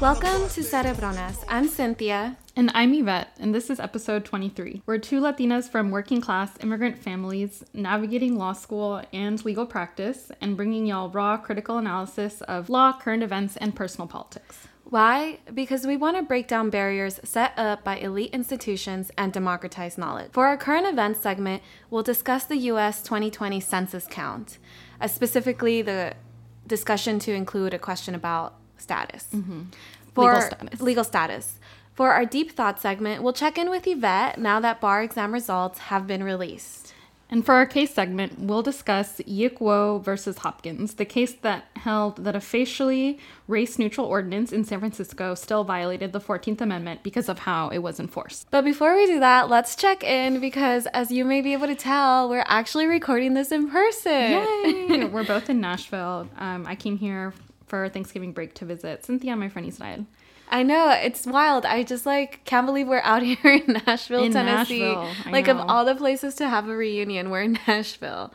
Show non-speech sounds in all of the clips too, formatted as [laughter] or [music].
Welcome to Cerebronas. I'm Cynthia. And I'm Yvette, and this is episode 23. We're two Latinas from working class immigrant families navigating law school and legal practice and bringing y'all raw critical analysis of law, current events, and personal politics. Why? Because we want to break down barriers set up by elite institutions and democratize knowledge. For our current events segment, we'll discuss the US 2020 census count, uh, specifically the discussion to include a question about status. Mm-hmm. For Legal status. legal status. For our deep thought segment, we'll check in with Yvette now that bar exam results have been released. And for our case segment, we'll discuss Yick Wo versus Hopkins, the case that held that a facially race neutral ordinance in San Francisco still violated the 14th Amendment because of how it was enforced. But before we do that, let's check in because, as you may be able to tell, we're actually recording this in person. Yay! [laughs] We're both in Nashville. Um, I came here for Thanksgiving break to visit Cynthia on my friend side. I know it's wild. I just like can't believe we're out [laughs] here in Nashville, In Tennessee. Nashville, Like of all the places to have a reunion, we're in [laughs] Nashville.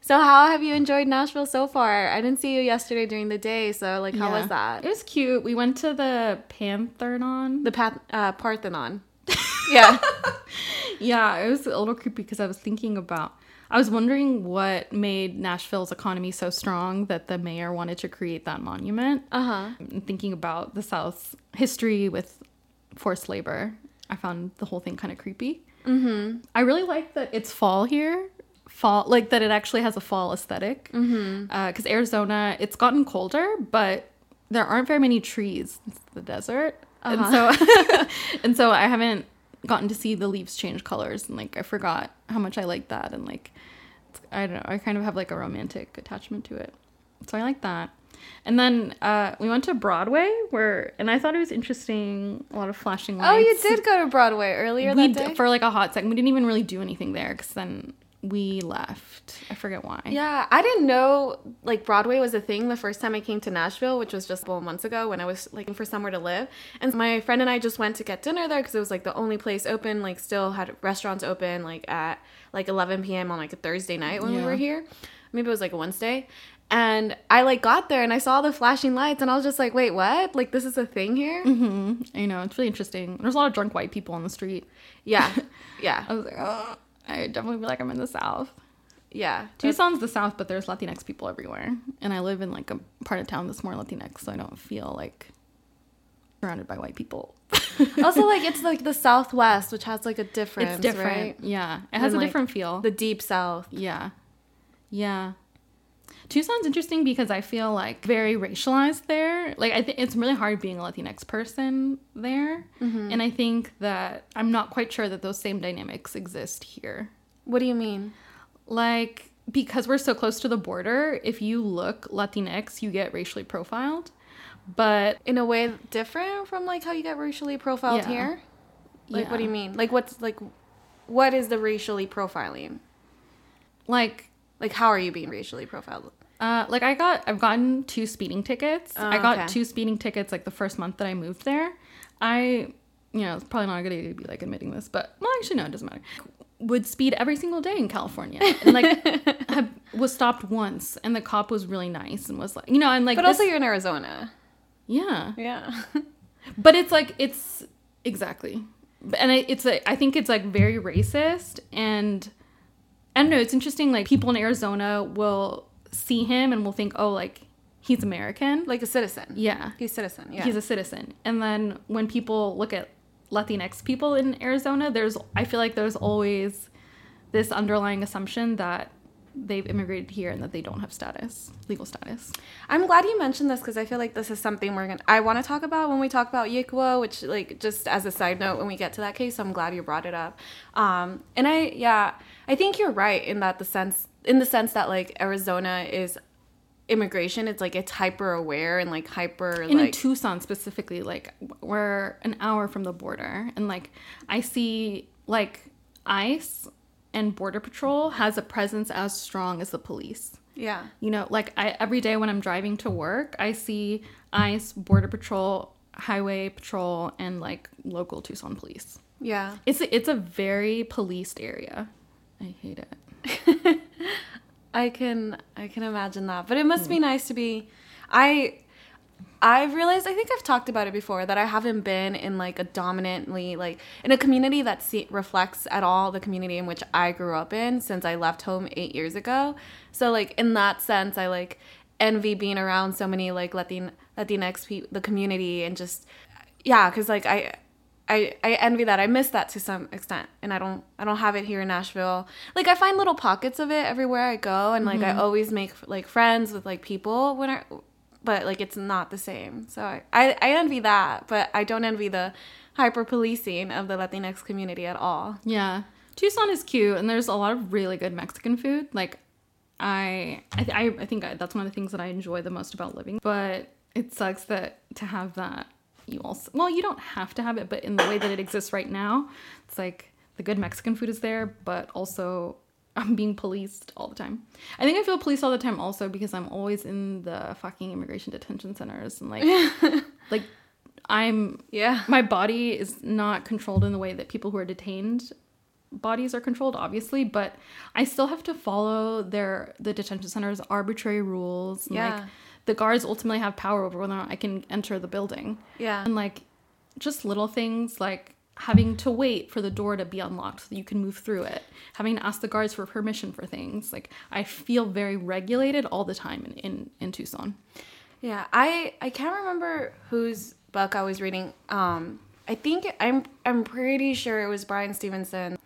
So how have you enjoyed Nashville so far? I didn't see you yesterday during the day, so like how Yeah. was that? It was cute. We went to the Pantheon. the Path- uh, Parthenon. [laughs] yeah. yeah, it was a little creepy because I was thinking about. I was wondering what made Nashville's economy so strong that the mayor wanted to create that monument. Uh huh. Thinking about the South's history with forced labor, I found the whole thing kind of creepy. Mm-hmm. I really like that it's fall here. Fall, like that it actually has a fall aesthetic. Because Arizona, it's gotten colder, but there aren't very many trees. It's the desert, and so [laughs] and so I haven't gotten to see the leaves change colors. And like I forgot how much I like that. And like it's, I don't know, I kind of have like a romantic attachment to it. So I like that. And then uh, we went to Broadway, where and I thought it was interesting. A lot of flashing lights. Oh, you did go to Broadway earlier We that d- day. for like a hot second. We didn't even really do anything there because then we left. I forget why. Yeah, I didn't know like Broadway was a thing the first time I came to Nashville, which was just a couple months ago when I was looking for somewhere to live. And my friend and I just went to get dinner there because it was like the only place open, like still had restaurants open like at like 11 p.m. on like a Thursday night when we were here. Maybe it was like a Wednesday. And I like got there and I saw the flashing lights and I was just like, wait, what? Like this is a thing here? hmm I know it's really interesting. There's a lot of drunk white people on the street. Yeah, [laughs] yeah, I was like, oh, I definitely feel like I'm in the South. yeah. Tucson's the South, but there's Latinx people everywhere, and I live in like a part of town that's more Latinx, so I don't feel like surrounded by white people. [laughs] also, like it's like the Southwest, which has like a difference, it's different, right? yeah. It has And, a like, different feel. The deep South. Yeah. Yeah. Tucson's interesting because I feel like very racialized there. Like I think it's really hard being a Latinx person there. Mm-hmm. And I think that I'm not quite sure that those same dynamics exist here. What do you mean? Like because we're so close to the border, if you look Latinx, you get racially profiled. But in a way different from like how you get racially profiled Yeah. here? Like what do you mean? Like what's like what is the racially profiling? like Like how are you being racially profiled? Uh, like I got, I've gotten two speeding tickets. Oh, I got okay. two speeding tickets like the first month that I moved there. I, you know, it's probably not a good idea to be like admitting this, but well, actually no, it doesn't matter. Would speed every single day in California, [laughs] and like have, was stopped once, and the cop was really nice and was like, you know, and like, But this- also you're in Arizona. yeah, Yeah. [laughs] but it's like it's exactly, and I, it's like I think it's like very racist, and I don't know. It's interesting. Like people in Arizona will see him and will think, oh, like he's American. like a citizen. yeah, He's citizen. Yeah. he's a citizen. And then when people look at Latinx people in Arizona, there's I feel like there's always this underlying assumption that they've immigrated here and that they don't have status, legal status. I'm glad you mentioned this because I feel like this is something we're gonna I want to talk about when we talk about Yick Wo, which like just as a side note when we get to that case, I'm glad you brought it up. Um, and I yeah, I think you're right in that the sense in the sense that like Arizona is immigration, it's like it's hyper aware and like hyper in like Tucson specifically, like we're an hour from the border, and like I see like ICE and Border Patrol has a presence as strong as the police. yeah. You know, like I every day when I'm driving to work, I see ICE, Border Patrol, Highway Patrol, and like local Tucson police. Yeah. It's a, it's a very policed area. I hate it. [laughs] I can I can imagine that. But it must be mm. nice to be I I've realized I think I've talked about it before that I haven't been in like a dominantly like in a community that see, reflects at all the community in which I grew up in since I left home 8 years ago. So like in that sense I like envy being around so many like Latin Latinx people the community and just yeah cuz like I I, I envy that. I miss that to some extent, and I don't I don't have it here in Nashville. Like I find little pockets of it everywhere I go, and like I mm-hmm. always make like friends with like people when I, but like it's not the same. So I I, I envy that, but I don't envy the hyper policing of the Latinx community at all. Yeah. Tucson is cute and there's a lot of really good Mexican food. Like I I, th- I think I, that's one of the things that I enjoy the most about living. But it sucks that to have that you also well you don't have to have it but in the way that it exists right now it's like the good Mexican food is there but also I'm being policed all the time. I think I feel policed all the time also because I'm always in the fucking immigration detention centers and like [laughs] like I'm Yeah. my body is not controlled in the way that people who are detained bodies are controlled obviously but i still have to follow their the detention center's arbitrary rules and, Yeah. like the guards ultimately have power over whether or not i can enter the building Yeah. and like just little things like having to wait for the door to be unlocked so that you can move through it having to ask the guards for permission for things like i feel very regulated all the time in in, in tucson Yeah, I I can't remember whose book I was reading. Um, I think I'm I'm pretty sure it was Bryan Stevenson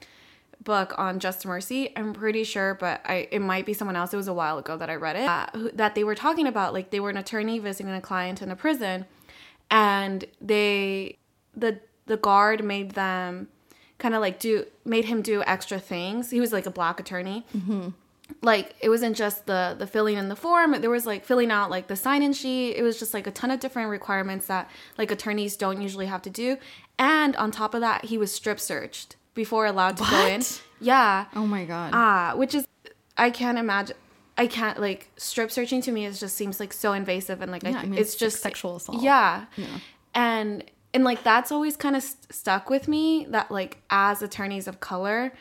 book on Just Mercy. I'm pretty sure, but I it might be someone else. It was a while ago that I read it. Uh, who, that they were talking about like they were an attorney visiting a client in a prison, and they the the guard made them kind of like do made him do extra things. He was like a black attorney. Like it wasn't just the the filling in the form. There was like filling out like the sign-in sheet. It was just like a ton of different requirements that like attorneys don't usually have to do. And on top of that he was strip searched before allowed to go in. Yeah. Oh my god. Ah which is i can't imagine i can't like strip searching to me it just seems like so invasive and like Yeah, I, I mean, it's it's just sexual assault. yeah. Yeah. and and like that's always kind of st- stuck with me that like as attorneys of color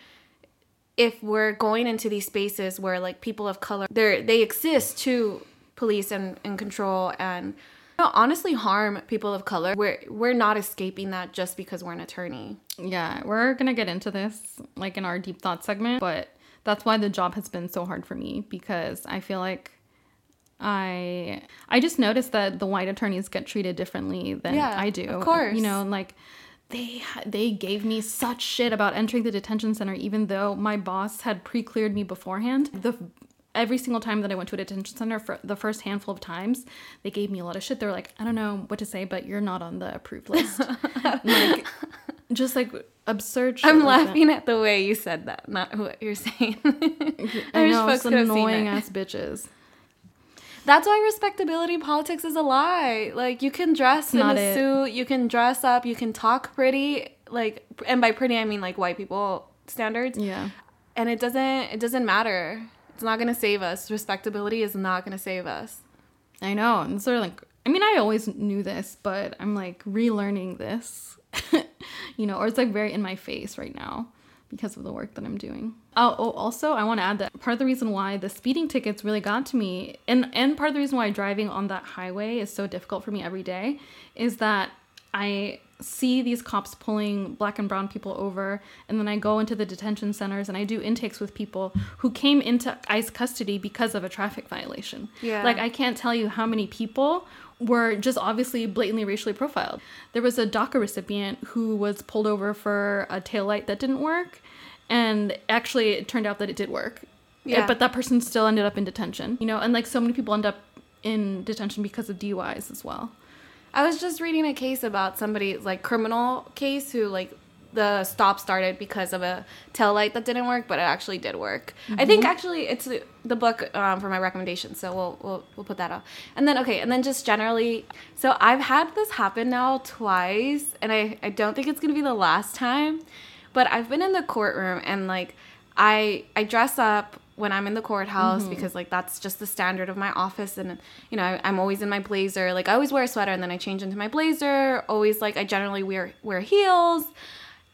if we're going into these spaces where like people of color they they exist to police and, and control and you know, honestly harm people of color we're we're not escaping that just because we're an attorney. Yeah, we're gonna get into this like in our deep thought segment, but that's why the job has been so hard for me because I feel like I I just noticed that the white attorneys get treated differently than Yeah, I do. of course. you know, like they they gave me such shit about entering the detention center, even though my boss had pre-cleared me beforehand. The every single time that I went to a detention center for the first handful of times, they gave me a lot of shit. They were like, I don't know what to say, but you're not on the approved list. [laughs] like, just like absurd shit. i'm like laughing at the way you said that not what you're saying [laughs] I wish know, could annoying ass bitches. That's why respectability politics is a lie. Like you can dress in not a it. suit, you can dress up, you can talk pretty, like and by pretty I mean like white people standards. Yeah. And it doesn't it doesn't matter. It's not gonna save us. Respectability is not gonna save us. I know. And sort of like, I mean, I always knew this, but I'm like relearning this, [laughs] you know, or it's like very in my face right now because of the work that I'm doing. Oh, oh also, I want to add that part of the reason why the speeding tickets really got to me, and, and part of the reason why driving on that highway is so difficult for me every day, is that I see these cops pulling black and brown people over and then I go into the detention centers and I do intakes with people who came into ICE custody because of a traffic violation. Yeah. Like I can't tell you how many people were just obviously blatantly racially profiled. There was a DACA recipient who was pulled over for a taillight that didn't work and actually it turned out that it did work. Yeah. But that person still ended up in detention. You know, and like so many people end up in detention because of DUIs as well. I was just reading a case about somebody like criminal case who like the stop started because of a tail light that didn't work, but it actually did work. I think actually it's the- the book um, for my recommendation, so we'll, we'll we'll put that up. And then okay, and then just generally, so I've had this happen now twice, and I I don't think it's gonna be the last time, but I've been in the courtroom and like I I dress up when I'm in the courthouse because like that's just the standard of my office and you know I, I'm always in my blazer. Like I always wear a sweater and then I change into my blazer. Always like I generally wear wear heels.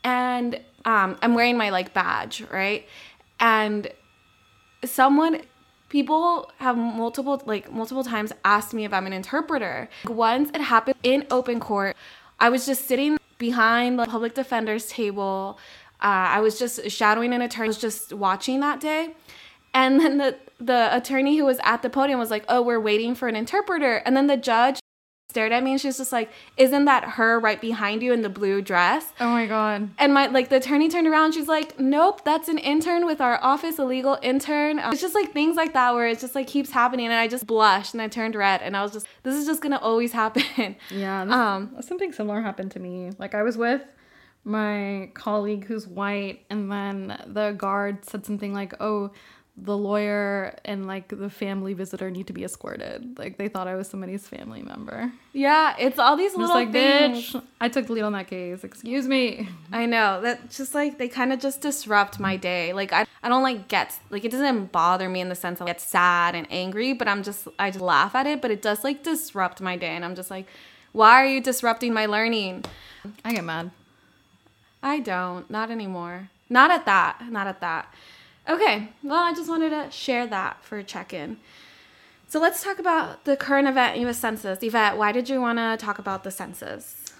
And um, I'm wearing my like badge right? And someone people have multiple like multiple times asked me if I'm an interpreter. Once it happened in open court, I was just sitting behind the public defender's table. Uh, I was just shadowing an attorney. I was just watching that day, and then the the attorney who was at the podium was like, "Oh, we're waiting for an interpreter," and then the judge stared at me and she was just like, "Isn't that her right behind you in the blue dress?" Oh my god. And my like the attorney turned around. She's like, "Nope, that's an intern with our office, a legal intern." It's just like things like that where it just like keeps happening, and I just blushed and I turned red, and I was just, "This is just gonna always happen." [laughs] Yeah, this, Um, something similar happened to me. Like I was with my colleague who's white, and then the guard said something like, "Oh, the lawyer and like the family visitor need to be escorted." Like they thought I was somebody's family member. Yeah, it's all these Just little like, things. bitch, I took the lead on that case. Excuse me. Mm-hmm. I know that just like they kind of just disrupt my day. Like I, I don't like get like it doesn't bother me in the sense of get sad and angry, but I'm just I just laugh at it. But it does like disrupt my day, and I'm just like, why are you disrupting my learning? I get mad. I don't. Not anymore. Not at that. Not at that. Okay. Well, I just wanted to share that for a check in. So let's talk about the current event, U.S. Census. Yvette, why did you want to talk about the census?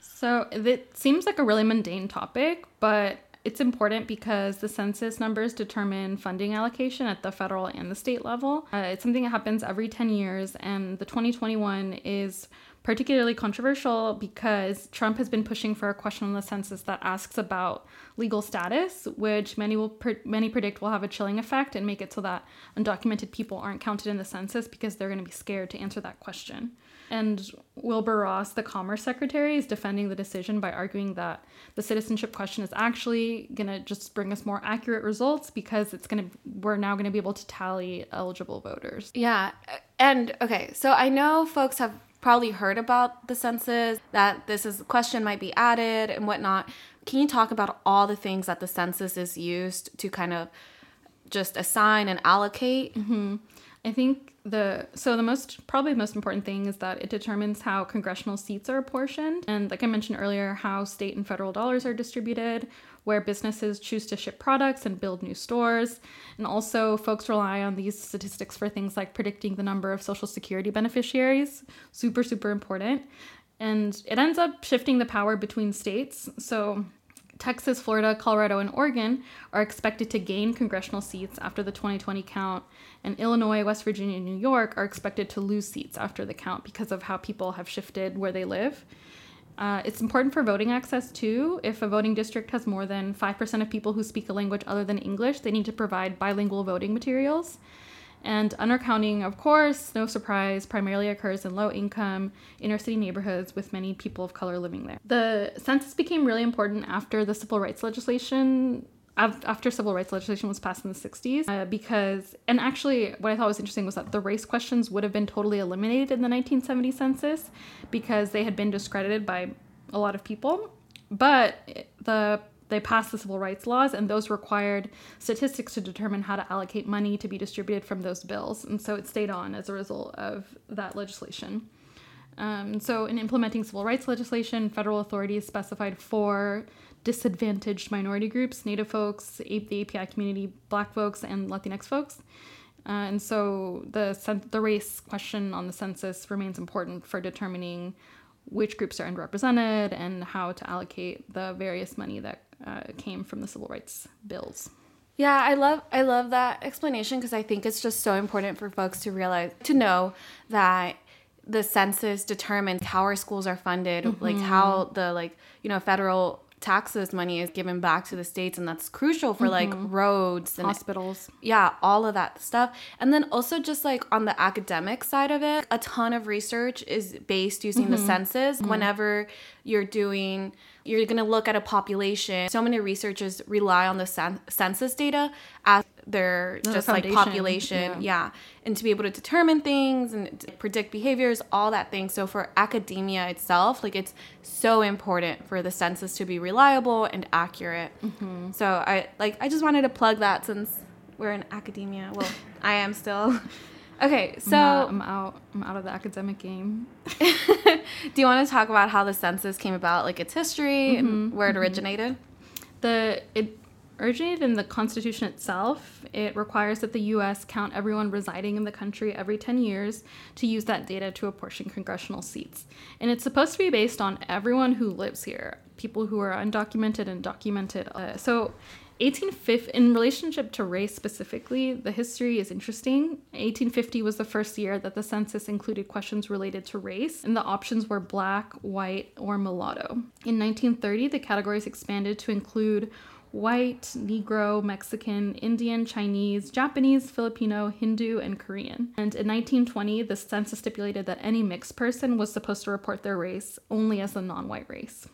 So it seems like a really mundane topic, but it's important because the census numbers determine funding allocation at the federal and the state level. Uh, it's something that happens every 10 years, and the 2021 is particularly controversial because Trump has been pushing for a question on the census that asks about legal status, which many will pre- many predict will have a chilling effect and make it so that undocumented people aren't counted in the census because they're going to be scared to answer that question. And Wilbur Ross, the Commerce Secretary, is defending the decision by arguing that the citizenship question is actually going to just bring us more accurate results because it's going to we're now going to be able to tally eligible voters. Yeah. And okay, so I know folks have probably heard about the census, that this is question might be added and whatnot. Can you talk about all the things that the census is used to kind of just assign and allocate? Mm-hmm. I think the so the most probably the most important thing is that it determines how congressional seats are apportioned and like I mentioned earlier how state and federal dollars are distributed where businesses choose to ship products and build new stores. And also folks rely on these statistics for things like predicting the number of social security beneficiaries. Super super important. And it ends up shifting the power between states. So Texas, Florida, Colorado, and Oregon are expected to gain congressional seats after the 2020 count, and Illinois, West Virginia, and New York are expected to lose seats after the count because of how people have shifted where they live. Uh, it's important for voting access too. If a voting district has more than 5% of people who speak a language other than English, they need to provide bilingual voting materials. And undercounting, of course, no surprise, primarily occurs in low income, inner city neighborhoods with many people of color living there. The census became really important after the civil rights legislation. Af- After civil rights legislation was passed in the 60s, uh, because, and actually, what I thought was interesting was that the race questions would have been totally eliminated in the 1970 census because they had been discredited by a lot of people. But the they passed the civil rights laws, and those required statistics to determine how to allocate money to be distributed from those bills. And so it stayed on as a result of that legislation. Um, so, in implementing civil rights legislation, federal authorities specified four disadvantaged minority groups Native folks, A- the API community, Black folks, and Latinx folks. Uh, and so the, the race question on the census remains important for determining which groups are underrepresented and how to allocate the various money that uh, came from the civil rights bills. Yeah, I love I love that explanation because I think it's just so important for folks to realize to know that the census determines how our schools are funded, like how the like you know federal taxes money is given back to the states, and that's crucial for like mm-hmm. roads and Hospitals. yeah, all of that stuff. And then also just like on the academic side of it, a ton of research is based using the mm-hmm. census. Mm-hmm. Whenever you're doing you're going to look at a population. So many researchers rely on the cen- census data as their The just like population, yeah. yeah, and to be able to determine things and predict behaviors, all that thing. So for academia itself, like it's so important for the census to be reliable and accurate. Mm-hmm. So I like I just wanted to plug that since we're in academia. Well, I am still. [laughs] Okay, so I'm, out. I'm out of the academic game. [laughs] do you want to talk about how the census came about, like its history Mm-hmm, and where it originated? the it originated in the Constitution itself. It requires that the US count everyone residing in the country every 10 years to use that data to apportion congressional seats. And it's supposed to be based on everyone who lives here, people who are undocumented and documented. Uh, so 1850 in relationship to race specifically the history is interesting. 1850 was the first year that the census included questions related to race and the options were black white or mulatto. In 1930 the categories expanded to include white negro mexican indian chinese japanese filipino hindu and korean. And in 1920 the census stipulated that any mixed person was supposed to report their race only as a non-white race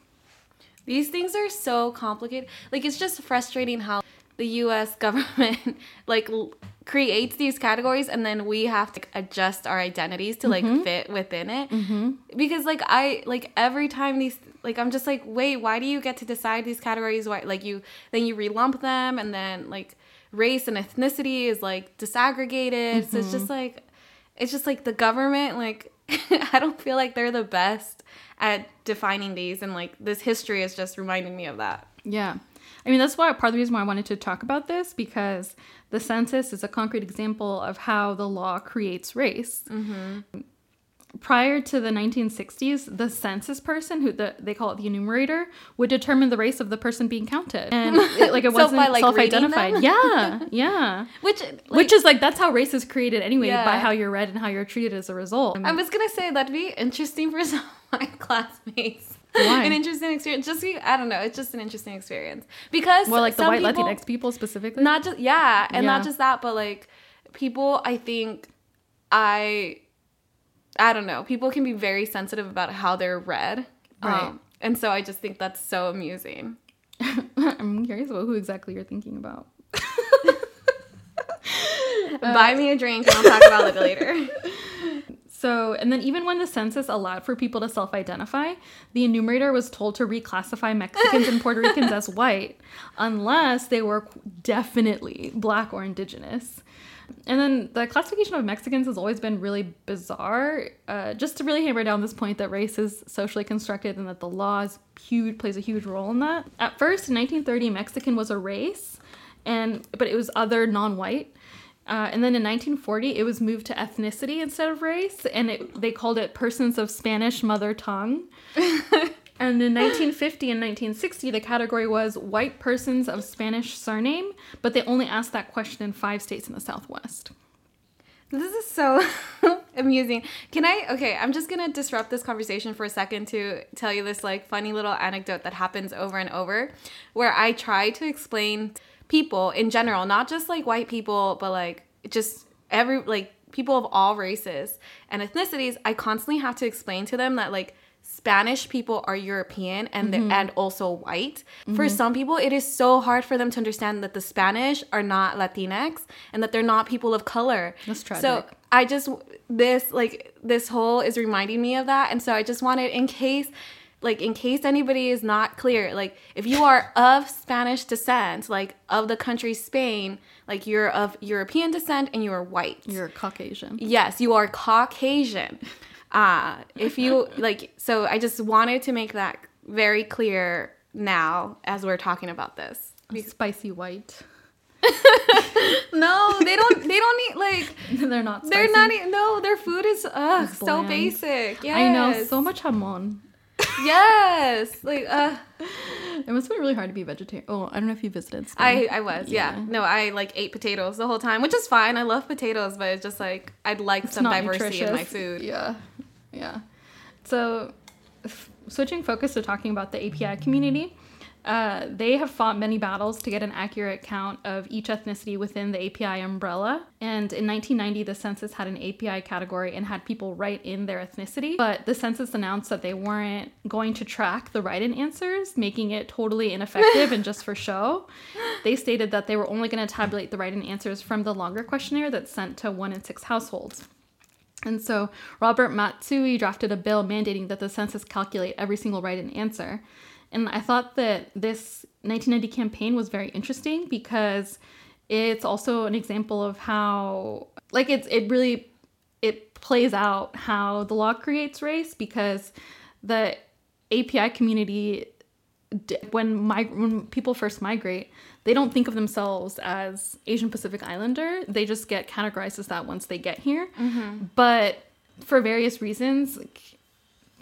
These things are so complicated. Like it's just frustrating how the U.S. [laughs] government like l- creates these categories and then we have to adjust our identities to like mm-hmm. fit within it. Mm-hmm. Because like I like every time these like I'm just like wait why do you get to decide these categories? Why like you then you relump them and then like race and ethnicity is like disaggregated. So it's just mm-hmm. like it's just like the government like [laughs] i don't feel like they're the best at defining these and like this history is just reminding me of that Yeah. I mean, that's why part of the reason why I wanted to talk about this because the census is a concrete example of how the law creates race. Mm-hmm. Prior to the 1960s, the census person, who the, they call it the enumerator, would determine the race of the person being counted, and [laughs] it, like it So wasn't by, like, self-identified. Yeah, [laughs] yeah. which like, Which is like that's how race is created anyway Yeah. by how you're read and how you're treated as a result. i was gonna say that'd be interesting for [laughs] some of my classmates Why? an interesting experience just i don't know it's just an interesting experience because well, like the white people- Latinx people specifically. not just yeah and not just that but like people i think i i don't know people can be very sensitive about how they're read Right. um, and so i just think that's so amusing [laughs] I'm curious about who exactly you're thinking about. [laughs] buy me a drink and i'll talk about it later [laughs] So, and then even when the census allowed for people to self identify, the enumerator was told to reclassify Mexicans and Puerto Ricans as white unless they were definitely black or indigenous. And then the classification of Mexicans has always been really bizarre. Uh, just to really hammer down this point that race is socially constructed and that the law is huge plays a huge role in that. At first, in 1930, Mexican was a race, and but it was other non-white. Uh, and then in 1940, it was moved to ethnicity instead of race, and it, they called it persons of Spanish mother tongue. [laughs] and in 1950 and 1960, the category was white persons of Spanish surname, but they only asked that question in five states in the Southwest. This is so [laughs] amusing. Can I? Okay, I'm just gonna disrupt this conversation for a second to tell you this like funny little anecdote that happens over and over, where I try to explain people in general, not just like white people, but like just every like people of all races and ethnicities. I constantly have to explain to them that like Spanish people are European and they're mm-hmm. and also white. For mm-hmm. some people, it is so hard for them to understand that the Spanish are not Latinx and that they're not people of color. That's So. I just this like this whole is reminding me of that, and so I just wanted in case. Like in case anybody is not clear, like if you are of Spanish descent, like of the country Spain, like you're of European descent and you are white. You're Caucasian. Yes, you are Caucasian. Uh, if you like, so I just wanted to make that very clear now as we're talking about this. Spicy white. [laughs] No, they don't. They don't eat like. [laughs] they're not. Spicy. They're not. eat- No, their food is ugh so basic. Yeah, I know so much jamón. Yes, like uh, It must have been really hard to be vegetarian. Oh, I don't know if you visited. Spain. I I was yeah. Yeah. No, I like ate potatoes the whole time, which is fine. I love potatoes, but it's just like I'd like It's some diversity in my food. Yeah, yeah. So, f- switching focus to talking about the API community, uh, they have fought many battles to get an accurate count of each ethnicity within the API umbrella. And in 1990, the census had an API category and had people write in their ethnicity. But the census announced that they weren't going to track the write in answers, making it totally ineffective and just for show. They stated that they were only going to tabulate the write in answers from the longer questionnaire that's sent to one in six households. And so Robert Matsui drafted a bill mandating that the census calculate every single right and answer. And I thought that this 1990 campaign was very interesting because it's also an example of how like it's it really it plays out how the law creates race because the API community when my when people first migrate, they don't think of themselves as Asian Pacific Islander. They just get categorized as that once they get here. Mm-hmm. But for various reasons,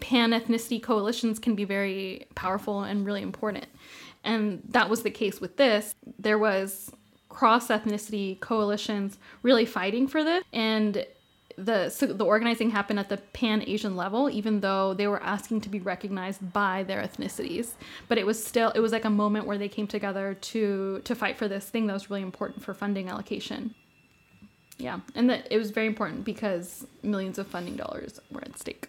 pan ethnicity coalitions can be very powerful and really important. And that was the case with this. There was cross ethnicity coalitions really fighting for this and the so the organizing happened at the pan Asian level even though they were asking to be recognized by their ethnicities. But it was still it was like a moment where they came together to to fight for this thing that was really important for funding allocation. Yeah and that it was very important because millions of funding dollars were at stake.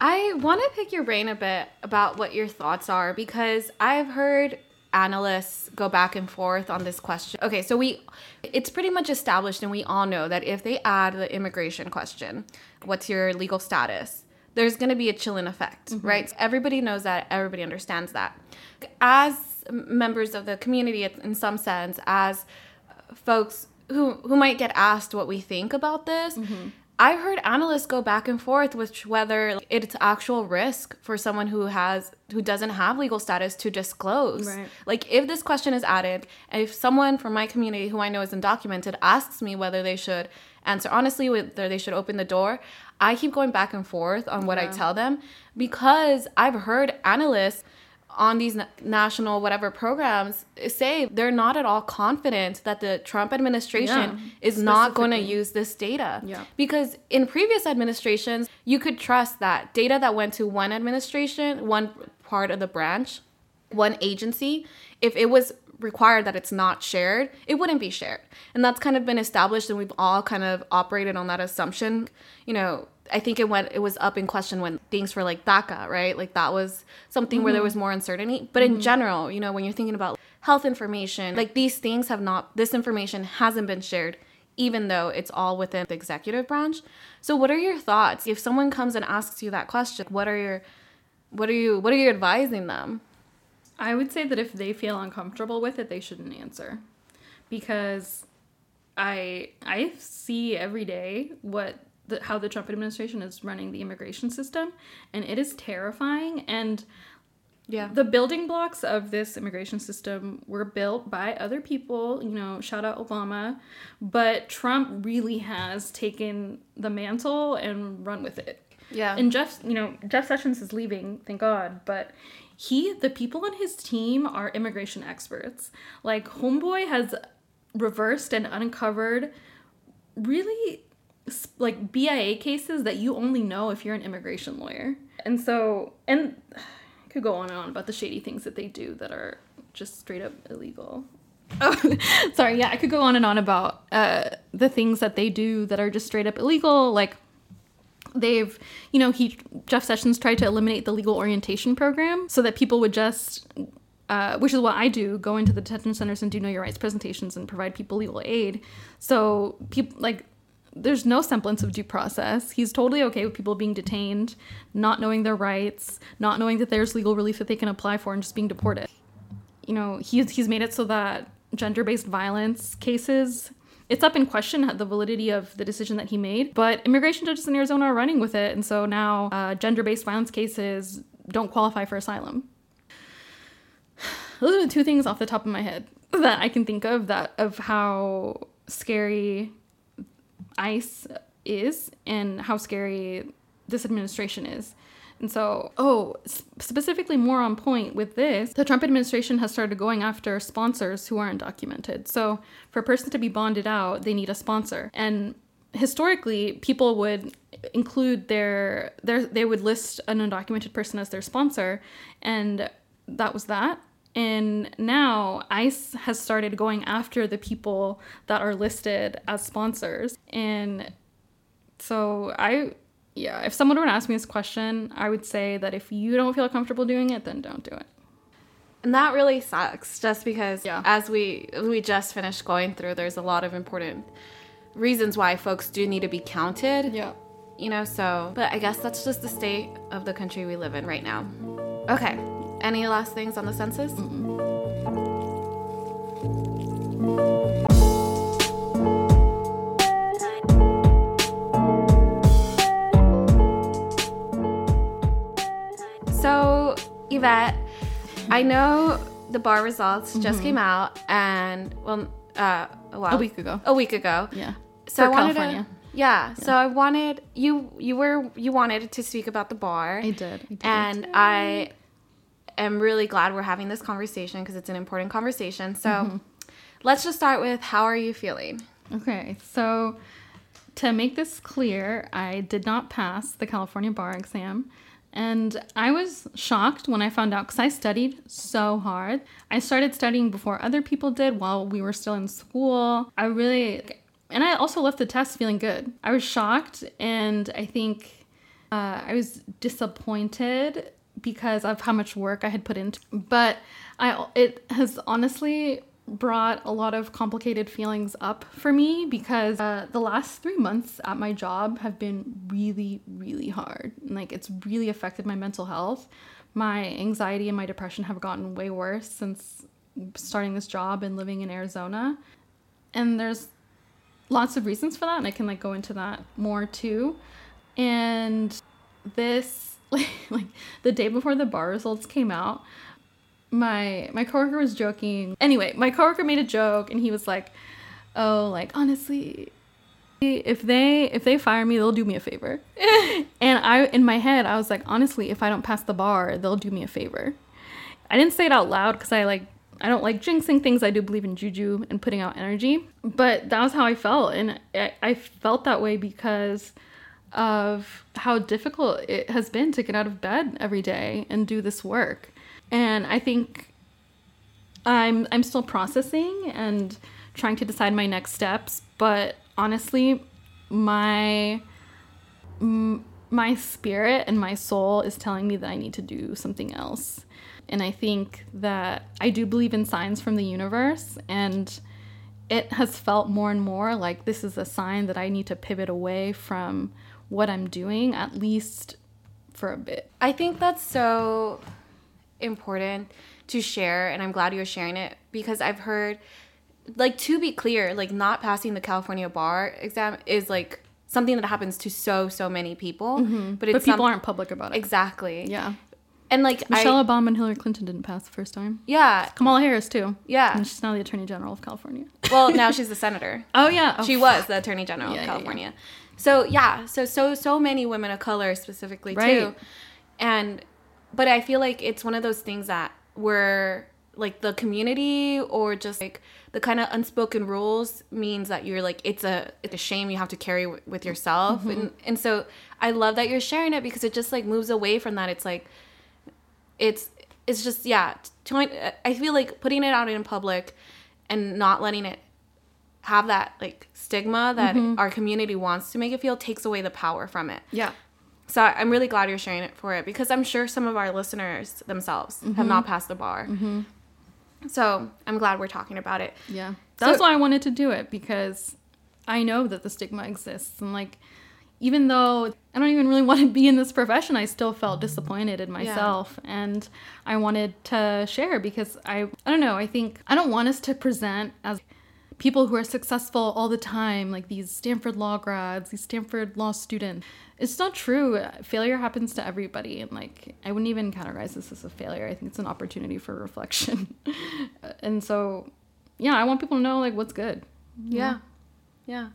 I want to pick your brain a bit about what your thoughts are because I've heard analysts go back and forth on this question. Okay, so we it's pretty much established and we all know that if they add the immigration question, what's your legal status? There's going to be a chilling effect, mm-hmm. right? Everybody knows that, everybody understands that. As members of the community in some sense, as folks who who might get asked what we think about this, mm-hmm. I've heard analysts go back and forth with whether it's actual risk for someone who has who doesn't have legal status to disclose. Right. Like if this question is added, if someone from my community who I know is undocumented asks me whether they should answer honestly, whether they should open the door, I keep going back and forth on what I tell them because I've heard analysts on these national whatever programs say they're not at all confident that the Trump administration Yeah, is not going to use this data. Yeah. Because in previous administrations, you could trust that data that went to one administration, one part of the branch, one agency, if it was required that it's not shared, it wouldn't be shared. And that's kind of been established and we've all kind of operated on that assumption. You know, I think it went it was up in question when things were like DACA, right? Like that was something where there mm-hmm. was more uncertainty. But in mm-hmm. general, you know, when you're thinking about health information, like these things have not this information hasn't been shared even though it's all within the executive branch. So what are your thoughts if someone comes and asks you that question? What are your what are you what are you advising them? I would say that if they feel uncomfortable with it, they shouldn't answer, because I I see every day what the, how the Trump administration is running the immigration system, and it is terrifying. And Yeah. the building blocks of this immigration system were built by other people. You know, shout out Obama, but Trump really has taken the mantle and run with it. Yeah. And Jeff, you know, Jeff Sessions is leaving, thank God, but he, the people on his team are immigration experts. Like, Homeboy has reversed and uncovered really like BIA cases that you only know if you're an immigration lawyer. And so, and I [sighs] could go on and on about the shady things that they do that are just straight up illegal. [laughs] Oh, [laughs] sorry. Yeah, I could go on and on about uh, the things that they do that are just straight up illegal. Like, they've you know he jeff sessions tried to eliminate the legal orientation program so that people would just uh, which is what i do go into the detention centers and do know your rights presentations and provide people legal aid so people like there's no semblance of due process. He's totally okay with people being detained not knowing their rights not knowing that there's legal relief that they can apply for and just being deported. You know he's he's made it so that gender-based violence cases it's up in question the validity of the decision that he made but immigration judges in arizona are running with it and so now uh, gender-based violence cases don't qualify for asylum. Those are the two things off the top of my head that i can think of that of how scary ice is and how scary this administration is and so, oh, specifically more on point with this, the Trump administration has started going after sponsors who are undocumented. So, for a person to be bonded out, they need a sponsor. And historically, people would include their their they would list an undocumented person as their sponsor, and that was that. And now ICE has started going after the people that are listed as sponsors. And so I yeah, if someone were to ask me this question, I would say that if you don't feel comfortable doing it, then don't do it. And that really sucks just because Yeah. as we we just finished going through there's a lot of important reasons why folks do need to be counted. Yeah. You know, so but I guess that's just the state of the country we live in right now. Okay. Any last things on the census? So, Yvette, I know the bar results just came out, and well, uh, well, A week ago. A week ago. Yeah. So For I wanted California. to. Yeah, So I wanted you. You were you wanted to speak about the bar. I did. I did. and I am really glad we're having this conversation because it's an important conversation. So Mm-hmm. let's just start with how are you feeling? Okay, so to make this clear, I did not pass the California bar exam. And I was shocked when I found out because I studied so hard. I started studying before other people did while we were still in school. I really, and I also left the test feeling good. I was shocked, and I think uh, I was disappointed because of how much work I had put into. But I, it has honestly brought a lot of complicated feelings up for me because uh, the last three months at my job have been really, really hard. Like it's really affected my mental health. My anxiety and my depression have gotten way worse since starting this job and living in Arizona. And there's lots of reasons for that and i can like go into that more too and this like, [laughs] like the day before the bar results came out my my coworker was joking anyway my coworker made a joke and he was like oh like honestly if they if they fire me they'll do me a favor [laughs] and i in my head i was like honestly if i don't pass the bar they'll do me a favor i didn't say it out loud because i like I don't like jinxing things. I do believe in juju and putting out energy. But that was how I felt. And I, I felt that way because of how difficult it has been to get out of bed every day and do this work. And I think I'm I'm still processing and trying to decide my next steps, but honestly, my my spirit and my soul is telling me that I need to do something else. And I think that I do believe in signs from the universe and it has felt more and more like this is a sign that I need to pivot away from what I'm doing at least for a bit. I think that's so important to share, and I'm glad you're sharing it because I've heard, like, to be clear, like, not passing the California bar exam is like something that happens to so, so many people. But Mm-hmm. But people some- aren't public about it. Exactly. Yeah. And, like, Michelle I, Obama and Hillary Clinton didn't pass the first time. yeah. Kamala Harris too. Yeah. And she's now the Attorney General of California. Well, now [laughs] she's the senator. Oh yeah. she was the attorney general Yeah, of yeah, yeah. So yeah, so so so many women of color specifically Right. too, and but I feel like it's one of those things that were like the community or just like the kind of unspoken rules means that you're like it's a it's a shame you have to carry w- with yourself Mm-hmm. and and so I love that you're sharing it because it just like moves away from that it's like it's it's just yeah I feel like putting it out in public and not letting it have that like stigma that Mm-hmm. our community wants to make it feel takes away the power from it. Yeah. So I'm really glad you're sharing it for it because I'm sure some of our listeners themselves Mm-hmm. have not passed the bar. So I'm glad we're talking about it. Yeah. That's So- why I wanted to do it because I know that the stigma exists and like even though I don't even really [laughs] want to be in this profession, I still felt disappointed in myself and I wanted to share because I I don't know, I think I don't want us to present as people who are successful all the time like these Stanford law grads, these Stanford law students. It's not true. Failure happens to everybody and like I wouldn't even categorize this as a failure. I think it's an opportunity for reflection. [laughs] and so yeah, I want people to know like what's good. Yeah. Yeah.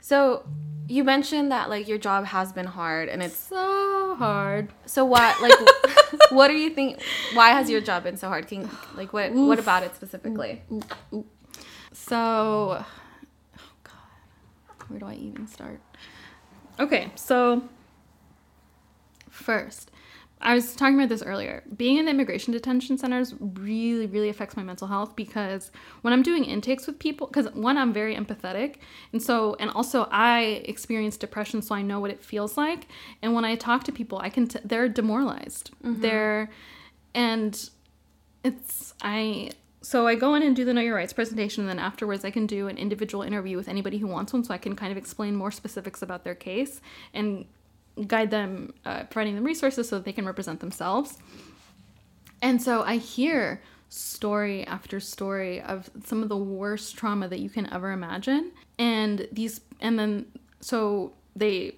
So you mentioned that like your job has been hard and it's So hard. so what like [laughs] what do you think why has your job been so hard? Can like what what about it specifically? So, oh god, where do I even start? Okay, so first, I was talking about this earlier. Being in the immigration detention centers really, really affects my mental health because when I'm doing intakes with people, because one, I'm very empathetic, and so, and also I experience depression, so I know what it feels like. And when I talk to people, I can, t- they're demoralized. Mm-hmm. They're, and it's I so I go in and do the Know Your Rights presentation, and then afterwards I can do an individual interview with anybody who wants one, so I can kind of explain more specifics about their case and guide them, uh, providing them resources so that they can represent themselves. And so I hear story after story of some of the worst trauma that you can ever imagine, and these, and then so they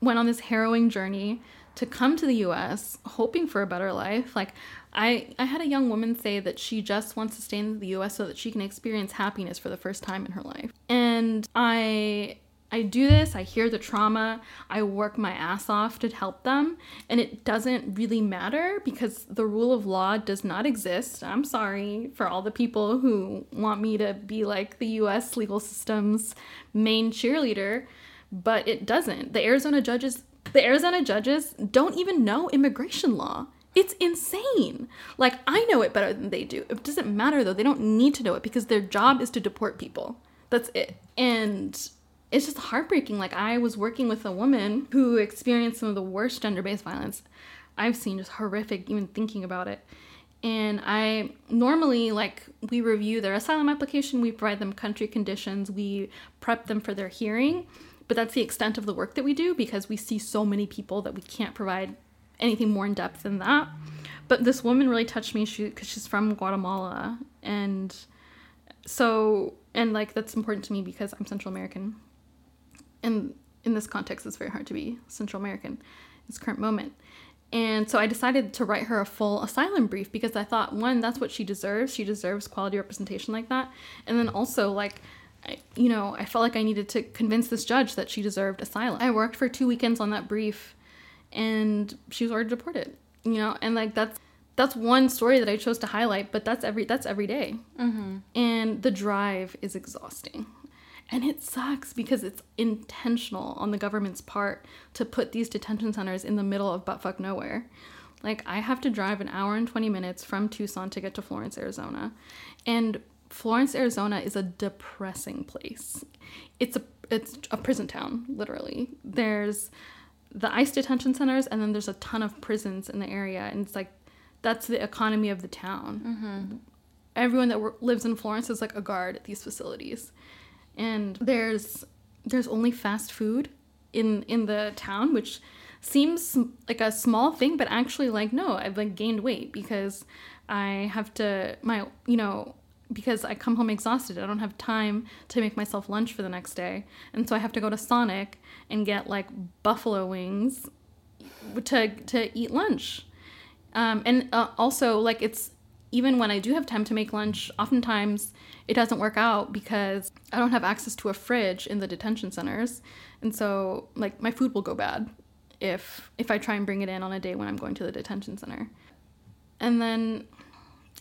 went on this harrowing journey to come to the US hoping for a better life. Like I I had a young woman say that she just wants to stay in the US so that she can experience happiness for the first time in her life. And I I do this, I hear the trauma, I work my ass off to help them, and it doesn't really matter because the rule of law does not exist. I'm sorry for all the people who want me to be like the US legal system's main cheerleader, but it doesn't. The Arizona judges the Arizona judges don't even know immigration law. It's insane. Like I know it better than they do. It doesn't matter though. They don't need to know it because their job is to deport people. That's it. And it's just heartbreaking. Like I was working with a woman who experienced some of the worst gender-based violence I've seen, just horrific even thinking about it. And I normally like we review their asylum application, we provide them country conditions, we prep them for their hearing, but that's the extent of the work that we do because we see so many people that we can't provide anything more in depth than that. But this woman really touched me because she's from Guatemala and so and like that's important to me because I'm Central American and in this context, it's very hard to be Central American in this current moment. And so I decided to write her a full asylum brief because I thought, one, that's what she deserves. She deserves quality representation like that. And then also, like, I, you know, I felt like I needed to convince this judge that she deserved asylum. I worked for two weekends on that brief and she was already deported, you know, and like that's that's one story that I chose to highlight, but that's every that's every day. Mm-hmm. and the drive is exhausting. And it sucks because it's intentional on the government's part to put these detention centers in the middle of buttfuck nowhere. Like, I have to drive an hour and 20 minutes from Tucson to get to Florence, Arizona. And Florence, Arizona is a depressing place. It's a it's a prison town, literally. There's the ICE detention centers, and then there's a ton of prisons in the area, and it's like that's the economy of the town. Mm-hmm. Everyone that wor- lives in Florence is like a guard at these facilities. And there's there's only fast food in in the town which seems like a small thing but actually like no i've like gained weight because i have to my you know because i come home exhausted i don't have time to make myself lunch for the next day. And so i have to go to sonic and get like buffalo wings to to eat lunch. Um, and uh, also like it's even when i do have time to make lunch oftentimes it doesn't work out because i don't have access to a fridge in the detention centers. And so like my food will go bad if if i try and bring it in on a day when i'm going to the detention center. And then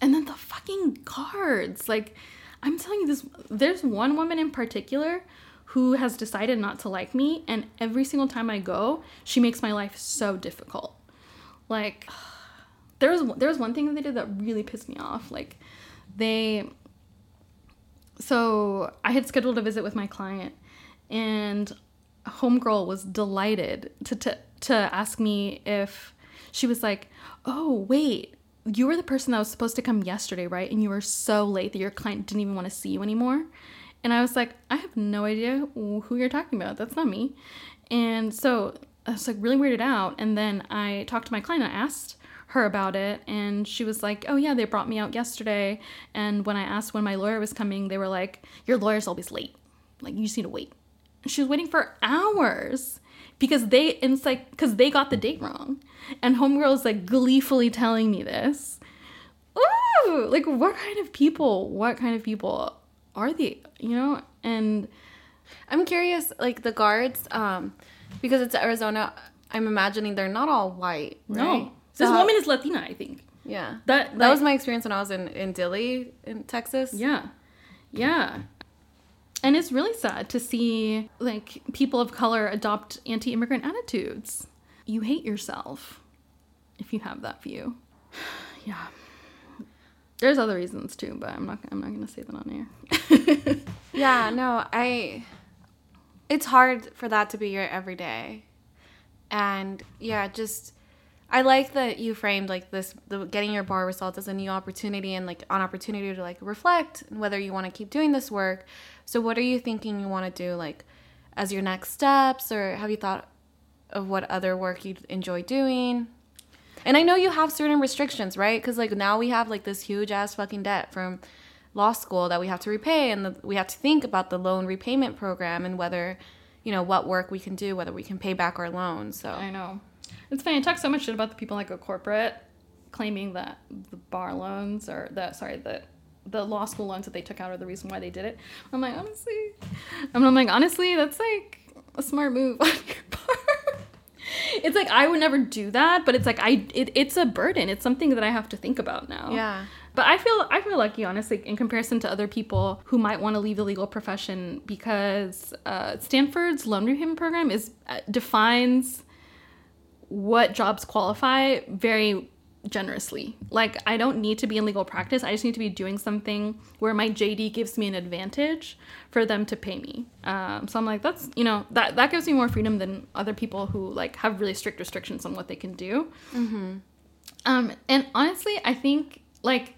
and then the fucking guards. Like i'm telling you this there's one woman in particular who has decided not to like me and every single time i go she makes my life so difficult. Like [sighs] there was there was one thing that they did that really pissed me off like they so i had scheduled a visit with my client and homegirl was delighted to, to to ask me if she was like oh wait you were the person that was supposed to come yesterday right? And you were so late that your client didn't even want to see you anymore and i was like i have no idea who you're talking about. That's not me. And so i was like really weirded out. And then i talked to my client i asked her about it. And she was like oh yeah they brought me out yesterday. And when i asked when my lawyer was coming they were like your lawyer's always late. Like you just need to wait. She was waiting for hours because they and it's like because they got the date wrong. And homegirl is like gleefully telling me this. Ooh like what kind of people what kind of people are they you know and I'm curious, like the guards, um, because it's Arizona. I'm imagining they're not all white. no right? this how- woman is latina i think Yeah, that that was my experience when I was in in Dilley, in Texas. Yeah. Yeah. And it's really sad to see like people of color adopt anti-immigrant attitudes. You hate yourself if you have that view. [sighs] yeah. There's other reasons too, but I'm not I'm not to say that on air. [laughs] Yeah, no, I. It's hard for that to be your everyday, and yeah, just I like that you framed like this, the getting your bar results as a new opportunity and like an opportunity to like reflect whether you want to keep doing this work. So, what are you thinking you want to do like as your next steps, or have you thought of what other work you enjoy doing? And I know you have certain restrictions, right? Because like now we have like this huge ass fucking debt from law school that we have to repay, and the, we have to think about the loan repayment program and whether, you know, what work we can do, whether we can pay back our loans. So I know. It's funny. I talk so much shit about the people like a corporate claiming that the bar loans or the sorry the the law school loans that they took out are the reason why they did it. I'm like honestly, I'm like honestly that's like a smart move [laughs] on your part. It's like I would never do that, but it's like I it, it's a burden. It's something that I have to think about now. Yeah. But I feel I feel lucky, honestly, in comparison to other people who might want to leave the legal profession because uh, Stanford's loan repayment program is uh, defines what jobs qualify very generously. Like I don't need to be in legal practice. I just need to be doing something where my JD gives me an advantage for them to pay me. Um, so I'm like, that's you know that that gives me more freedom than other people who like have really strict restrictions on what they can do. Um, and honestly, I think like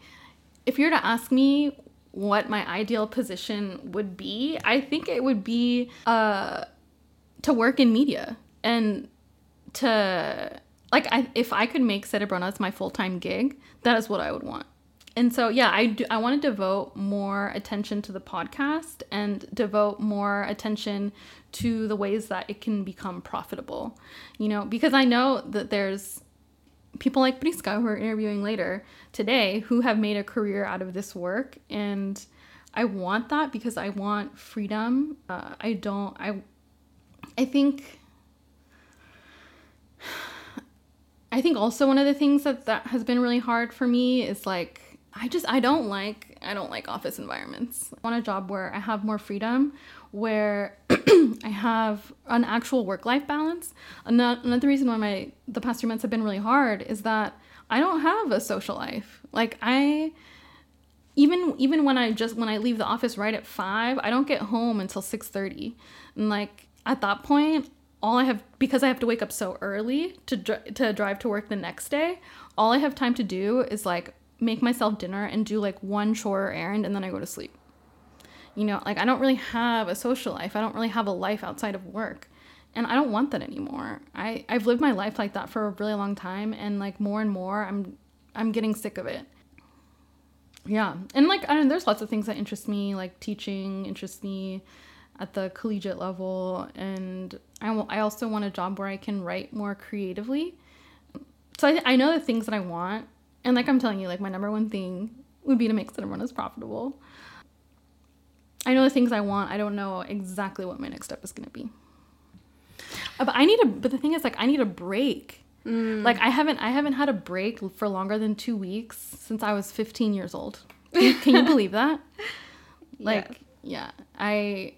if you were to ask me what my ideal position would be, I think it would be uh, to work in media and to like I, if I could make Cerebronas my full time gig, that is what I would want. And so yeah, I do, I want to devote more attention to the podcast and devote more attention to the ways that it can become profitable. You know, because I know that there's people like Priska who are interviewing later today who have made a career out of this work and I want that because I want freedom. Uh, I don't I I think I think also one of the things that that has been really hard for me is like I just I don't like I don't like office environments. I want a job where I have more freedom, where [clears throat] I have an actual work life balance. Another reason why my the past few months have been really hard is that I don't have a social life. Like I even even when I just when I leave the office right at five, I don't get home until six thirty, and like at that point, all I have because I have to wake up so early to dr- to drive to work the next day. All I have time to do is like make myself dinner and do like one chore or errand, and then I go to sleep. You know, like I don't really have a social life. I don't really have a life outside of work. And I don't want that anymore. I, I've lived my life like that for a really long time and like more and more I'm I'm getting sick of it yeah and like i don't there's lots of things that interest me like teaching interests me at the collegiate level and I I also want a job where i can write more creatively. So I, I know the things that i want and like i'm telling you like my number one thing would be to make Cerebronas profitable. I know the things i want i don't know exactly what my next step is going to be. Uh, but i need a but the thing is like i need a break. Like I haven't I haven't had a break for longer than two weeks since I was 15 years old. Can you, can you [laughs] believe that? Like yeah, I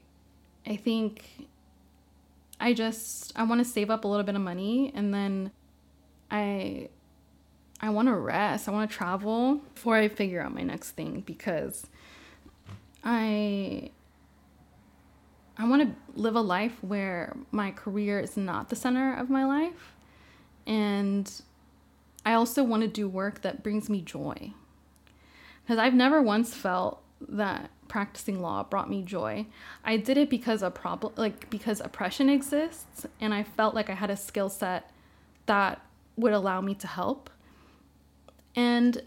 I think I just I want to save up a little bit of money and then I I want to rest. I want to travel before I figure out my next thing because I I want to live a life where my career is not the center of my life and I also want to do work that brings me joy. Because I've never once felt that practicing law brought me joy. I did it because a problem like because oppression exists and I felt like I had a skill set that would allow me to help. And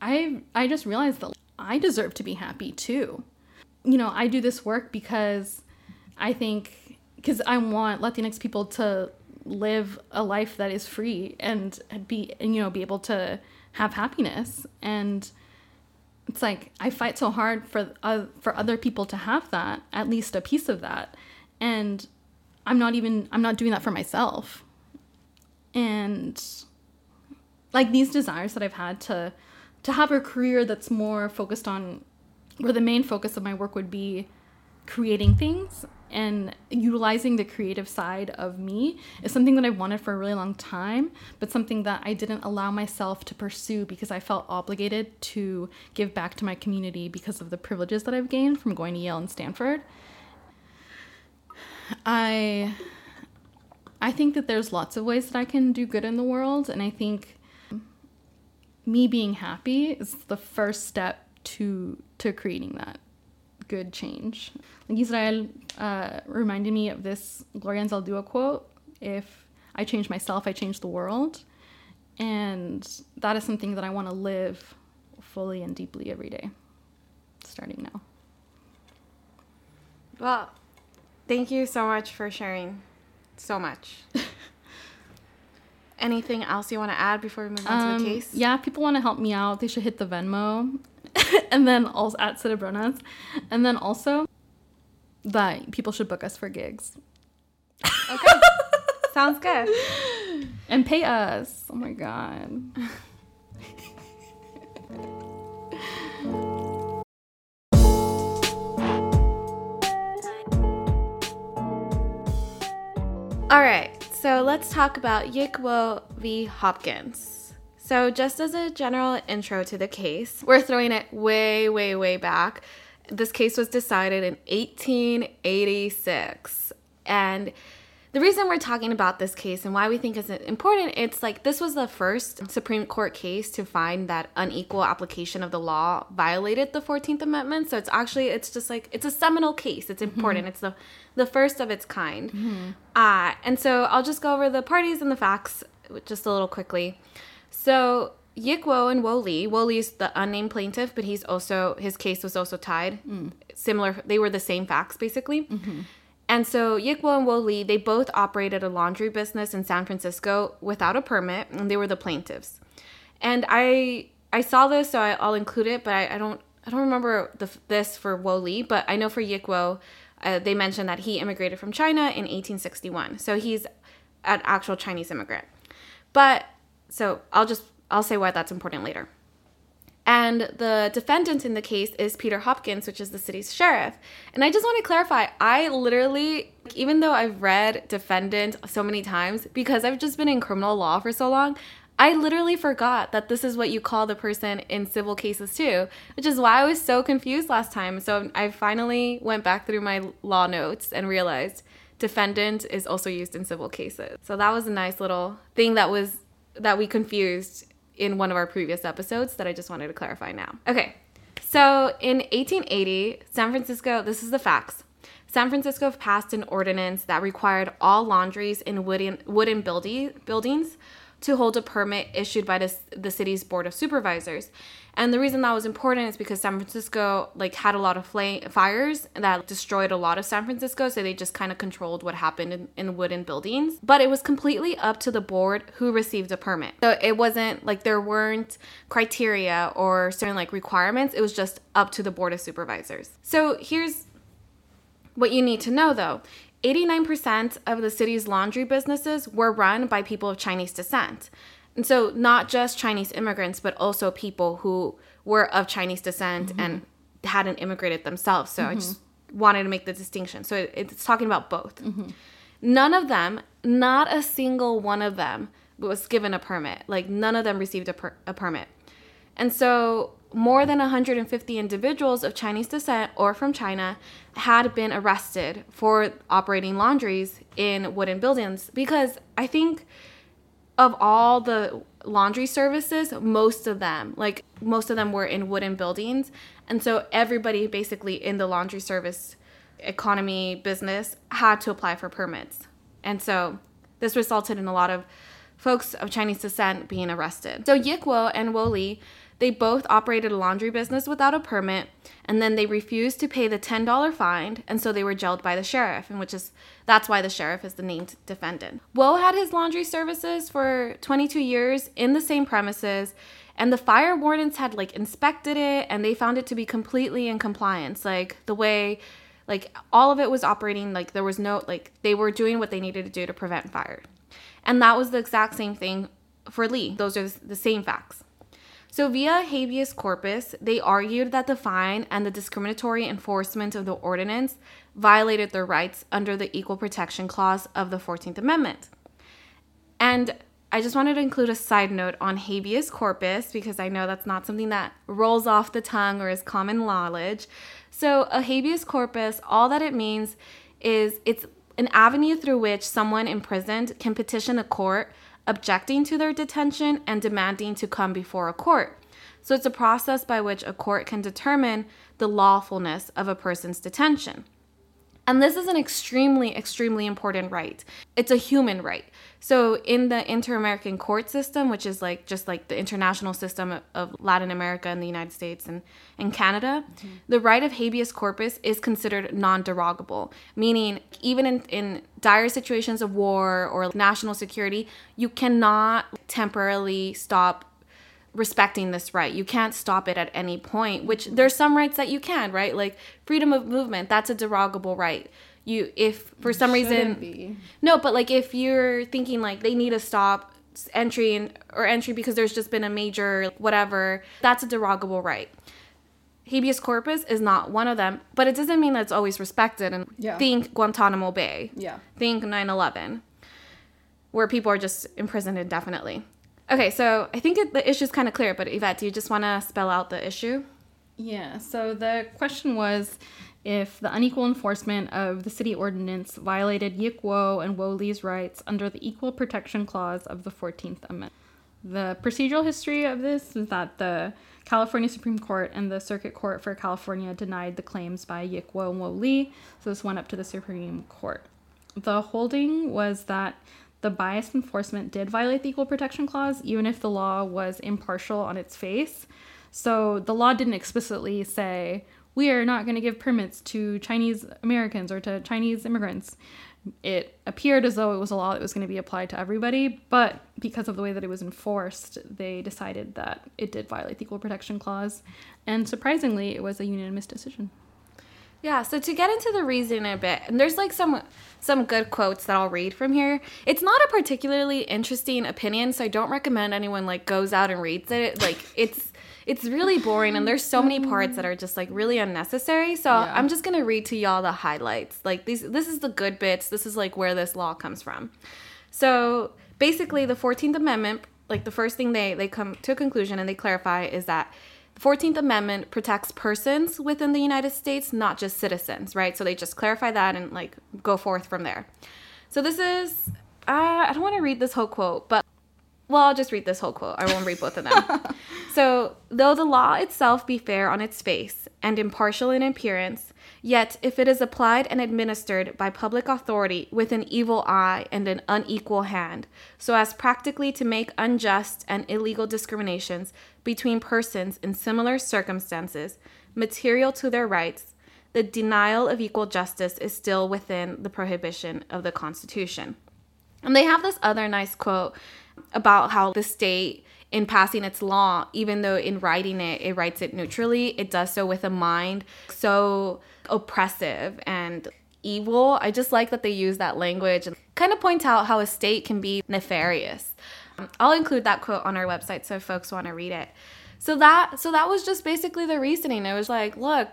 I I just realized that I deserve to be happy too. You know, I do this work because I think because I want Latinx people to live a life that is free and be and you know be able to have happiness and it's like I fight so hard for uh, for other people to have that at least a piece of that. And I'm not even I'm not doing that for myself. And like these desires that I've had to to have a career that's more focused on where the main focus of my work would be creating things and utilizing the creative side of me is something that I wanted for a really long time, but something that I didn't allow myself to pursue because I felt obligated to give back to my community because of the privileges that I've gained from going to Yale and Stanford. I I think that there's lots of ways that I can do good in the world and I think me being happy is the first step to to creating that good change. Like Israel uh, reminded me of this Gloria Anzaldúa quote: "If I change myself, I change the world," and that is something that I want to live fully and deeply every day, starting now. Well, thank you so much for sharing so much. [laughs] anything else you want to add before we move on to Um, the case? Yeah, people want to help me out. They should hit the Venmo, [laughs] and then also at Cerebronas, and then also that people should book us for gigs Okay. [laughs] Sounds good. and pay us. Oh my god. All right, so let's talk about Yick Wo v. Hopkins. So, just as a general intro to the case, we're throwing it way, way, way back. This case was decided in 1886. And the reason we're talking about this case and why we think it's important, it's like this was the first Supreme Court case to find that unequal application of the law violated the 14th Amendment. So it's actually it's just like it's a seminal case. It's important. It's the the first of its kind. Uh, and so I'll just go over the parties and the facts just a little quickly. So Yick Wo and Wo Lee. Wo Lee's the unnamed plaintiff, but he's also his case was also tied. Similar, they were the same facts basically. And so Yick Wo and Wo Lee, they both operated a laundry business in San Francisco without a permit, and they were the plaintiffs. And I I saw this, so I, I'll include it, but I, I don't I don't remember the, this for Wo Lee, but I know for Yick Wo, uh, they mentioned that he immigrated from China in 1861, so he's an actual Chinese immigrant. But so I'll just I'll say why that's important later. And the defendant in the case is Peter Hopkins, which is the city's sheriff. And I just want to clarify I literally, even though I've read defendant so many times, because I've just been in criminal law for so long, I literally forgot that this is what you call the person in civil cases too, which is why I was so confused last time. So I finally went back through my law notes and realized defendant is also used in civil cases. So that was a nice little thing that was that we confused in one of our previous episodes that I just wanted to clarify now. Okay, so in 1880, San Francisco, this is the facts. San Francisco passed an ordinance that required all laundries in wooden, wooden building, buildings to hold a permit issued by the, the city's board of supervisors. And the reason that was important is because San Francisco like had a lot of flame, fires that destroyed a lot of San Francisco, so they just kind of controlled what happened in, in wooden buildings. But it was completely up to the board who received a permit. So it wasn't like there weren't criteria or certain like requirements. It was just up to the board of supervisors. So here's what you need to know though 89% of the city's laundry businesses were run by people of Chinese descent. And so, not just Chinese immigrants, but also people who were of Chinese descent mm-hmm. and hadn't immigrated themselves. So, I mm-hmm. just wanted to make the distinction. So, it, it's talking about both. Mm-hmm. None of them, not a single one of them, was given a permit. Like, none of them received a, per- a permit. And so, more than 150 individuals of Chinese descent or from China had been arrested for operating laundries in wooden buildings because I think of all the laundry services, most of them, like most of them were in wooden buildings. And so everybody basically in the laundry service economy business had to apply for permits. And so this resulted in a lot of folks of Chinese descent being arrested. So Yick Wo and Wo Lee, they both operated a laundry business without a permit, and then they refused to pay the $10 fine, and so they were jailed by the sheriff, and which is that's why the sheriff is the named defendant. Wo had his laundry services for 22 years in the same premises, and the fire wardens had like inspected it and they found it to be completely in compliance, like the way like all of it was operating like there was no like they were doing what they needed to do to prevent fire. And that was the exact same thing for Lee. Those are the same facts. So, via habeas corpus, they argued that the fine and the discriminatory enforcement of the ordinance violated their rights under the Equal Protection Clause of the 14th Amendment. And I just wanted to include a side note on habeas corpus because I know that's not something that rolls off the tongue or is common knowledge. So, a habeas corpus, all that it means is it's an avenue through which someone imprisoned can petition a court objecting to their detention and demanding to come before a court. So, it's a process by which a court can determine the lawfulness of a person's detention. And this is an extremely, extremely important right. It's a human right. So, in the Inter American court system, which is like just like the international system of, Latin America and the United States and, and Canada, mm-hmm. the right of habeas corpus is considered non derogable, meaning even in, in dire situations of war or national security, you cannot temporarily stop respecting this right. You can't stop it at any point, which there's some rights that you can, right? Like freedom of movement, that's a derogable right. You if for some reason be. No, but like if you're thinking like they need to stop entry and, or entry because there's just been a major whatever, that's a derogable right. Habeas corpus is not one of them, but it doesn't mean that it's always respected. And Yeah. think Guantanamo Bay Yeah. think 9-11 where people are just imprisoned indefinitely okay so i think it, the issue's kind of clear but yvette do you just want to spell out the issue Yeah, so the question was if the unequal enforcement of the city ordinance violated Yick Wo and Wo Lee's rights under the Equal Protection Clause of the 14th Amendment. The procedural history of this is that the California Supreme Court and the Circuit Court for California denied the claims by Yick Wo and Wo Lee, so this went up to the Supreme Court. The holding was that the biased enforcement did violate the Equal Protection Clause, even if the law was impartial on its face. So the law didn't explicitly say, we are not going to give permits to Chinese Americans or to Chinese immigrants. It appeared as though it was a law that was going to be applied to everybody, but because of the way that it was enforced, they decided that it did violate the Equal Protection Clause. And surprisingly, it was a unanimous decision. Yeah so to get into the reason a bit and there's like some some good quotes that i'll read from here. It's not a particularly interesting opinion so i don't recommend anyone like goes out and reads it. Like [laughs] it's it's really boring and there's so many parts that are just like really unnecessary. So Yeah. i'm just gonna read to y'all the highlights. Like these this is the good bits. This is like where this law comes from. So basically the 14th amendment like the first thing they they come to a conclusion and they clarify is that the 14th amendment protects persons within the united states not just citizens right so they just clarify that and like go forth from there so this is uh, i don't want to read this whole quote but well, I'll just read this whole quote. I won't read both of them. [laughs] so, though the law itself be fair on its face and impartial in appearance, yet if it is applied and administered by public authority with an evil eye and an unequal hand, so as practically to make unjust and illegal discriminations between persons in similar circumstances, material to their rights, the denial of equal justice is still within the prohibition of the Constitution. And they have this other nice quote about how the state, in passing its law, even though in writing it, it writes it neutrally, it does so with a mind so oppressive and evil. I just like that they use that language and kind of point out how a state can be nefarious. Um, I'll include that quote on our website so folks want to read it. So that so that was just basically the reasoning. It was like, look,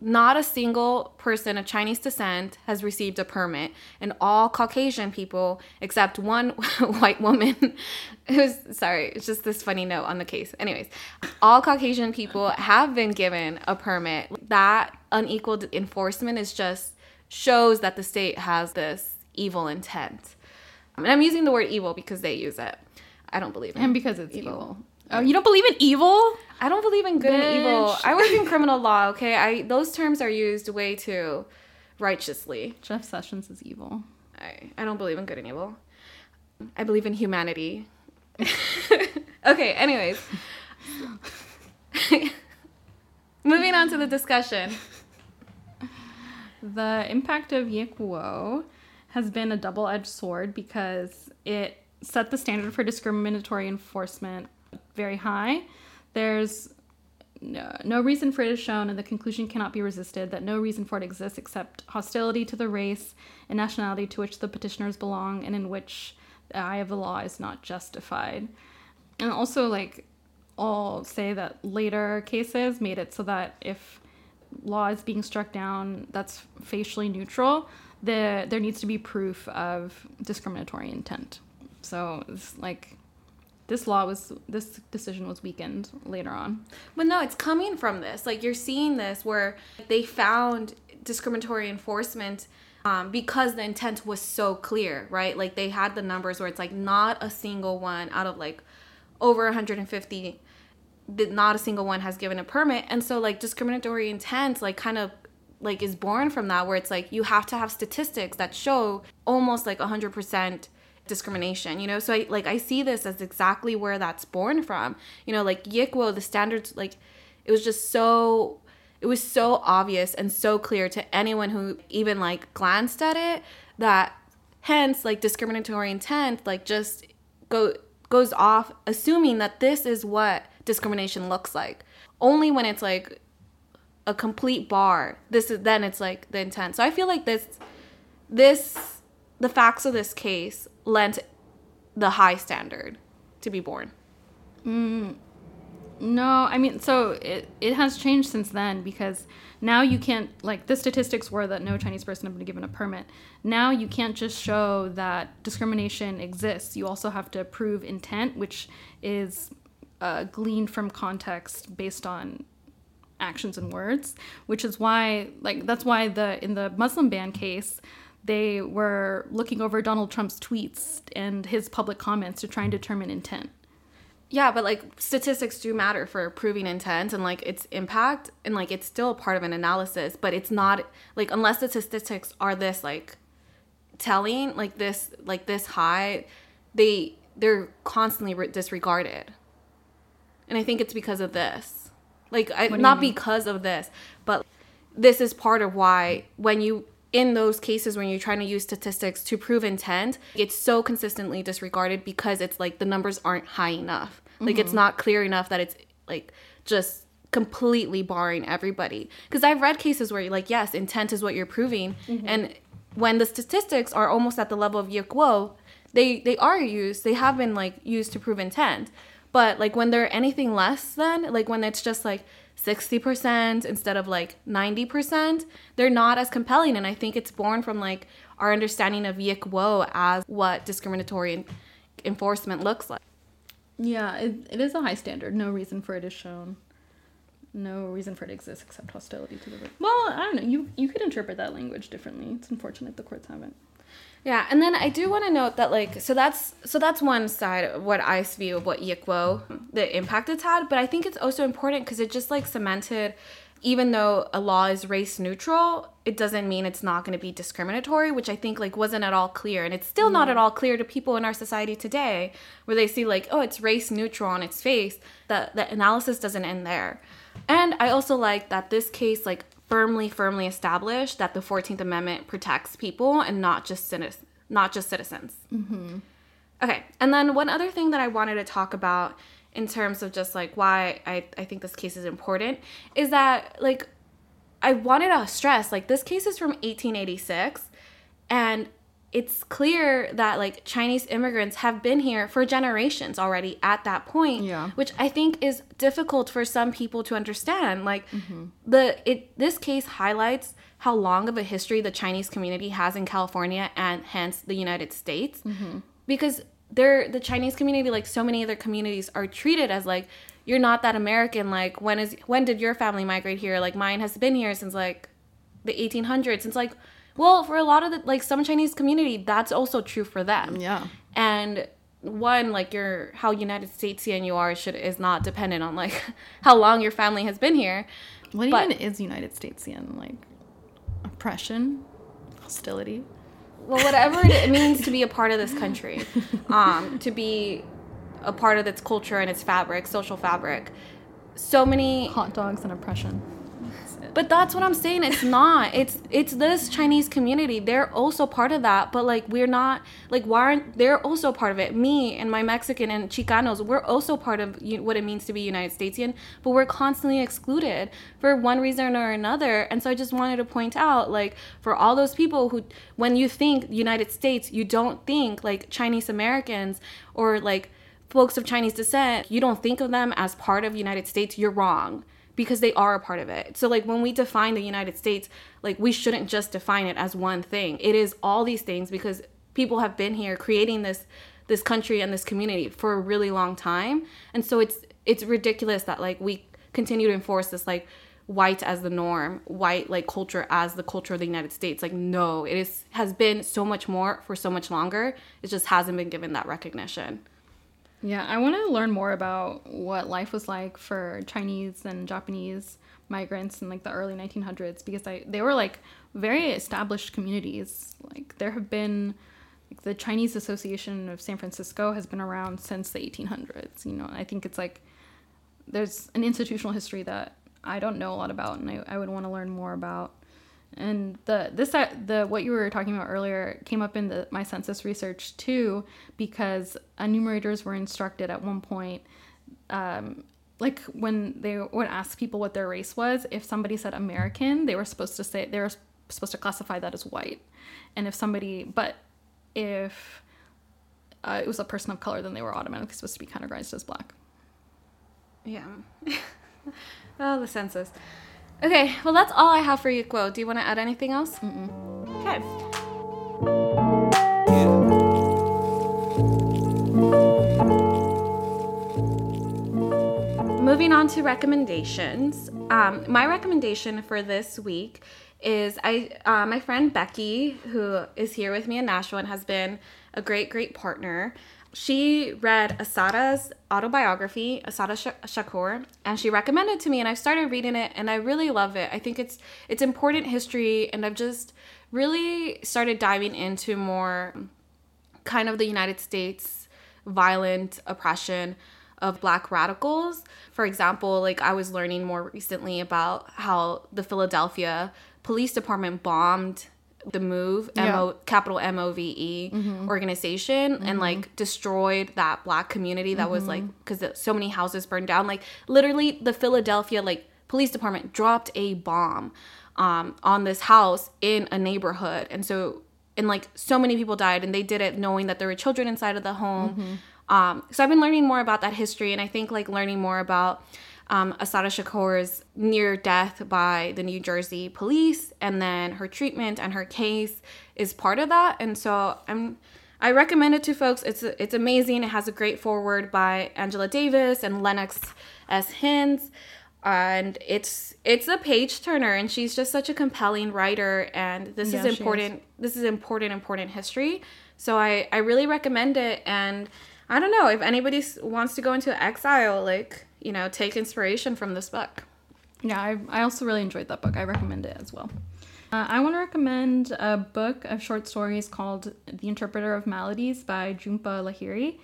not a single person of Chinese descent has received a permit, and all Caucasian people, except one [laughs] white woman, [laughs] who's sorry, it's just this funny note on the case. Anyways, all Caucasian people have been given a permit. That unequal enforcement is just shows that the state has this evil intent. And I'm using the word evil because they use it. I don't believe in And because it's Evil. evil. Oh, you don't believe in evil? I don't believe in good and evil. I work in criminal law, [laughs] okay? I those terms are used way too righteously. Jeff Sessions is evil. I, I don't believe in good and evil. I believe in humanity. [laughs] okay, anyways. [laughs] Moving on to the discussion. The impact of Yick Wo has been a double edged sword because it set the standard for discriminatory enforcement very high. There's no, no reason for it is shown, and the conclusion cannot be resisted that no reason for it exists except hostility to the race and nationality to which the petitioners belong and in which the eye of the law is not justified. And also, like, I'll say that later cases made it so that if law is being struck down that's facially neutral, the, there needs to be proof of discriminatory intent. So it's like this law was this decision was weakened later on. But no, it's coming from this. Like you're seeing this where they found discriminatory enforcement um, because the intent was so clear, right? Like they had the numbers where it's like not a single one out of like over 150 that not a single one has given a permit and so like discriminatory intent like kind of like is born from that where it's like you have to have statistics that show almost like 100% discrimination you know? So i like i see this as exactly where that's born from. You know like Yick Wo the standards like it was just so it was so obvious and so clear to anyone who even like glanced at it that hence like discriminatory intent like just go goes off assuming that this is what discrimination looks like. Only when it's like a complete bar this is then it's like the intent. So i feel like this this the facts of this case lent the high standard to be born No, I mean, so it, it has changed since then because now you can't, like, the statistics were that no Chinese person had been given a permit. Now you can't just show that discrimination exists. You also have to prove intent, which is uh, gleaned from context based on actions and words, which is why, like, that's why the in the Muslim ban case, they were looking over Donald Trump's tweets and his public comments to try and determine intent. Yeah, but like statistics do matter for proving intent and like its impact and like it's still a part of an analysis, but it's not like unless the statistics are this like telling like this like this high, they they're constantly re- disregarded. And I think it's because of this. Like I, What do you not because of this, but this is part of why when you in those cases when you're trying to use statistics to prove intent it's so consistently disregarded because it's like the numbers aren't high enough like Mm-hmm. it's not clear enough that it's like just completely barring everybody because i've read cases where you're like yes intent is what you're proving Mm-hmm. and when the statistics are almost at the level of Yick Wo, they they are used they have been like used to prove intent but like when they're anything less than like when it's just like 60% instead of like 90%, they're not as compelling. And I think it's born from like our understanding of Yick Yikwo as what discriminatory enforcement looks like. Yeah, it, it is a high standard. No reason for it is shown. No reason for it exists except hostility to the. Well, I don't know. You you could interpret that language differently. It's unfortunate the courts haven't. Yeah, and then I do want to note that like so that's so that's one side of what I view of what Yick Wo the impact it's had, but I think it's also important because it just like cemented even though a law is race neutral, it doesn't mean it's not going to be discriminatory, which I think like wasn't at all clear and it's still not at all clear to people in our society today where they see like oh it's race neutral on its face, that the analysis doesn't end there. And I also like that this case like firmly firmly established that the 14th amendment protects people and not just citizens not just citizens. Mm-hmm. Okay and then one other thing that i wanted to talk about in terms of just like why i, I think this case is important is that like i wanted to stress like this case is from 1886 and it's clear that like chinese immigrants have been here for generations already at that point Yeah. which i think is difficult for some people to understand. Like mm-hmm. the it this case highlights how long of a history the chinese community has in california and hence the united states. Mm-hmm. Because they're the chinese community like so many other communities are treated as like you're not that american like when is when did your family migrate here? Like mine has been here since like the 1800s it's like well for a lot of the like some chinese community that's also true for them Yeah. and one like your how united statesian you are should is not dependent on like [laughs] how long your family has been here What But- even is United Statesian? Like oppression, hostility. well whatever it [laughs] means to be a part of this country [laughs] um to be a part of its culture and its fabric social fabric so many hot dogs and oppression. But that's what I'm saying. It's not. It's it's this Chinese community. They're also part of that. But like we're not. Like why aren't they're also part of it? Me and my Mexican and Chicanos, we're also part of what it means to be United Statesian. But we're constantly excluded for one reason or another. And so I just wanted to point out, like for all those people who, when you think United States, you don't think like Chinese Americans or like folks of Chinese descent. You don't think of them as part of United States. You're wrong because they are a part of it. So like when we define the United States, like we shouldn't just define it as one thing. It is all these things because people have been here creating this this country and this community for a really long time. And so it's it's ridiculous that like we continue to enforce this like white as the norm, white like culture as the culture of the United States. Like no, it is has been so much more for so much longer. It just hasn't been given that recognition. Yeah, I want to learn more about what life was like for Chinese and Japanese migrants in like the early 1900s because I, they were like very established communities. Like there have been like, the Chinese Association of San Francisco has been around since the 1800s. You know, I think it's like there's an institutional history that I don't know a lot about, and I, I would want to learn more about. And the this the what you were talking about earlier came up in the my census research too, because enumerators were instructed at one point, um, like when they would ask people what their race was, if somebody said American, they were supposed to say they were supposed to classify that as white, and if somebody but if uh, it was a person of color, then they were automatically supposed to be categorized as black. Yeah. [laughs] oh, the census. Okay, well, that's all I have for you, Quo. Do you want to add anything else? Mm-mm. Okay. Moving on to recommendations. Um, my recommendation for this week is I uh, my friend Becky, who is here with me in Nashville and has been a great, great partner. She read Assata's autobiography, Asada Sh- Shakur, and she recommended to me, and I started reading it, and I really love it. I think it's it's important history, and I've just really started diving into more kind of the United States violent oppression of black radicals. For example, like I was learning more recently about how the Philadelphia Police Department bombed the move Yeah. MO, capital M O V E organization and like destroyed that black community that was like because so many houses burned down. Like literally the Philadelphia like police department dropped a bomb um, on this house in a neighborhood. And so and like so many people died and they did it knowing that there were children inside of the home. Um, so i've been learning more about that history and i think like learning more about um, Assata Shakur's near death by the new jersey police and then her treatment and her case is part of that. And so i'm i recommend it to folks. It's it's amazing. It has a great forward by angela davis and lennox s. Hinds and it's it's a page turner and she's just such a compelling writer and this Yeah, is she is. important this is important important history. So i i really recommend it and i don't know if anybody wants to go into exile like you know take inspiration from this book Yeah, I, I also really enjoyed that book. I recommend it as well. Uh, I want to recommend a book of short stories called The Interpreter of Maladies by Jhumpa Lahiri.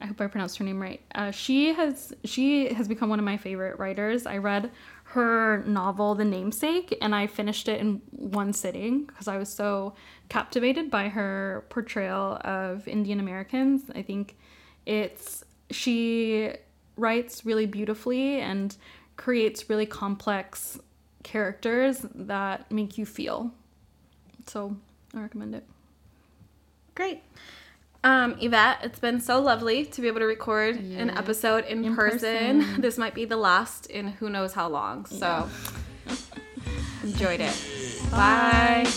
I hope I pronounced her name right. Uh, she has she has become one of my favorite writers. I read her novel The Namesake and I finished it in one sitting because I was so captivated by her portrayal of Indian Americans. I think it's she writes really beautifully and creates really complex characters that make you feel. So I recommend it. great um yvette it's been so lovely to be able to record an episode in, In person. person. [laughs] this might be the last in who knows how long so enjoyed it bye. Yeah,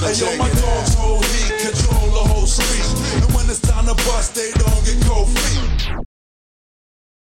Hey, yo, my dogs hold heat, control the whole street. And when it's time to bust, they don't get cold feet.